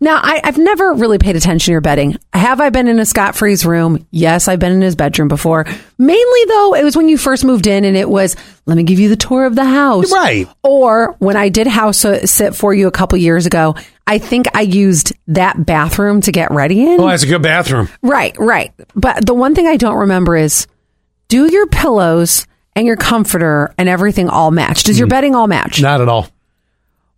Now, I, I've never really paid attention to your bedding. Have I been in a Scott Free's room? Yes, I've been in his bedroom before. Mainly, though, it was when you first moved in and it was, let me give you the tour of the house. Right. Or when I did house sit for you a couple years ago, I think I used that bathroom to get ready in. Oh, that's a good bathroom. Right, right. But the one thing I don't remember is do your pillows and your comforter and everything all match? Does your hmm. bedding all match? Not at all.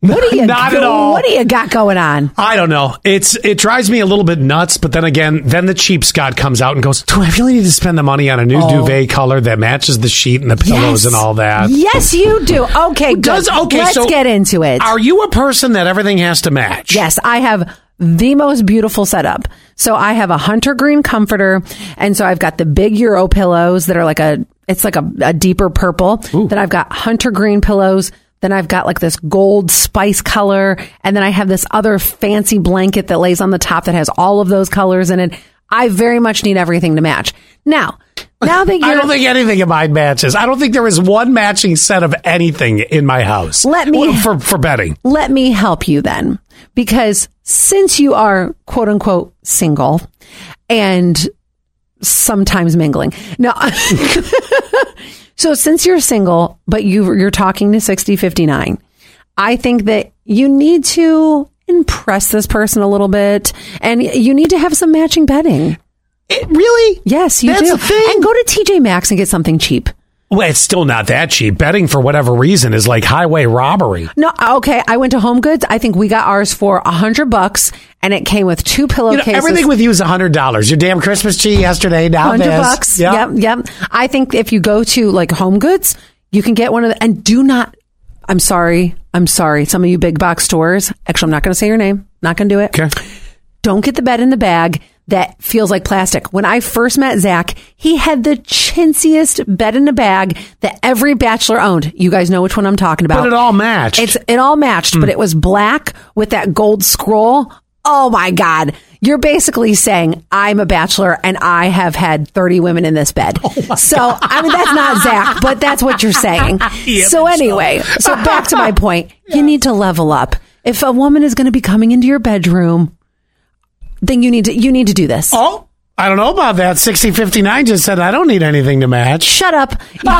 What do you Not at all. What do you got going on? I don't know. It's it drives me a little bit nuts, but then again, then the cheap Scott comes out and goes, "Do I really need to spend the money on a new oh. duvet color that matches the sheet and the pillows Oh. Yes. and all that?" Yes, you do. Okay, good. Does okay? Let's so get into it. Are you a person that everything has to match? Yes, I have the most beautiful setup. So I have a hunter green comforter, and so I've got the big Euro pillows that are like a it's like a, a deeper purple. Then I've got hunter green pillows. Then I've got like this gold spice color, and then I have this other fancy blanket that lays on the top that has all of those colors in it. I very much need everything to match. Now, now that I don't think anything of mine matches. I don't think there is one matching set of anything in my house. Let me- for for bedding. let me help you then. Because since you are quote unquote single and sometimes mingling. No. so since you're single, but you, you're talking to 6059, I think that you need to impress this person a little bit and you need to have some matching bedding. It, really? Yes, you That's do. the thing. And go to TJ Maxx and get something cheap. Well, it's still not that cheap. Betting for whatever reason is like highway robbery. No, okay. I went to Home Goods. I think we got ours for a hundred bucks, and it came with two You know, pillowcases. everything with you is hundred dollars. Your damn Christmas tree yesterday, now hundred bucks. Yeah. Yep, yep. I think if you go to like Home Goods, you can get one of the. And do not. I'm sorry. I'm sorry. Some of you big box stores. Actually, I'm not going to say your name. Not going to do it. Okay. Don't get the bed in the bag that feels like plastic. When I first met Zach, he had the chintziest bed in a bag that every bachelor owned. You guys know which one I'm talking about. But it all matched. It's it all matched, hmm. but it was black with that gold scroll. Oh my god. You're basically saying I'm a bachelor and I have had 30 women in this bed. so, I mean that's not Zach, but that's what you're saying. so anyway, so back to my point. You need to level up. If a woman is going to be coming into your bedroom, then you need to you need to do this. oh, I don't know about that. Sixty fifty nine just said I don't need anything to match. Shut up.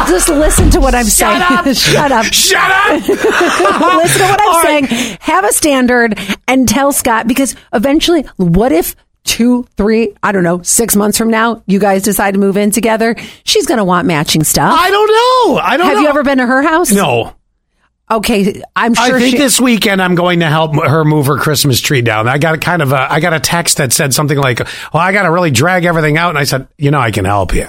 Just listen to what I'm saying. up. Shut up. Shut up! listen to what I'm All right. saying. Have a standard and tell Scott because eventually, what if two, three, I don't know, six months from now, you guys decide to move in together? She's going to want matching stuff. I don't know. I don't Have know. you ever been to her house? No. Okay, I'm sure. I think she. this weekend I'm going to help her move her Christmas tree down. I got a kind of a, I got a text that said something like, "Well, I got to really drag everything out," and I said, "You know, I can help you."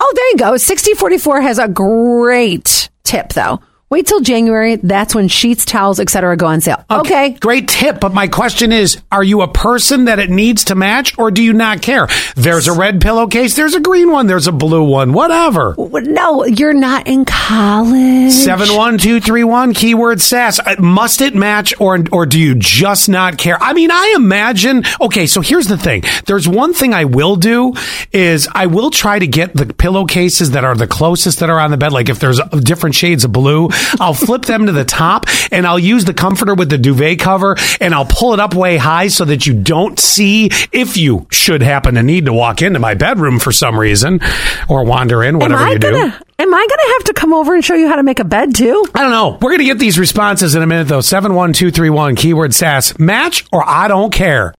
oh, there you go. 6044 has a great tip though. Wait till January. That's when sheets, towels, etc. go on sale. Okay. Great tip, but my question is, are you a person that it needs to match or do you not care? There's a red pillowcase, there's a green one, there's a blue one, whatever. No, you're not in college. 71231 keyword sass. Uh, Must it match or or do you just not care? I mean, I imagine Okay, so here's the thing. There's one thing I will do is I will try to get the pillowcases that are the closest that are on the bed like if there's different shades of blue, I'll flip them to the top and I'll use the comforter with the duvet cover and I'll pull it up way high so that you don't see if you should happen to need to walk into my bedroom for some reason or wander in whatever you do. gonna am I gonna have to come over and show you how to make a bed too? I don't know. We're going to get these responses in a minute, though. 71231, keyword sass. Match or I don't care.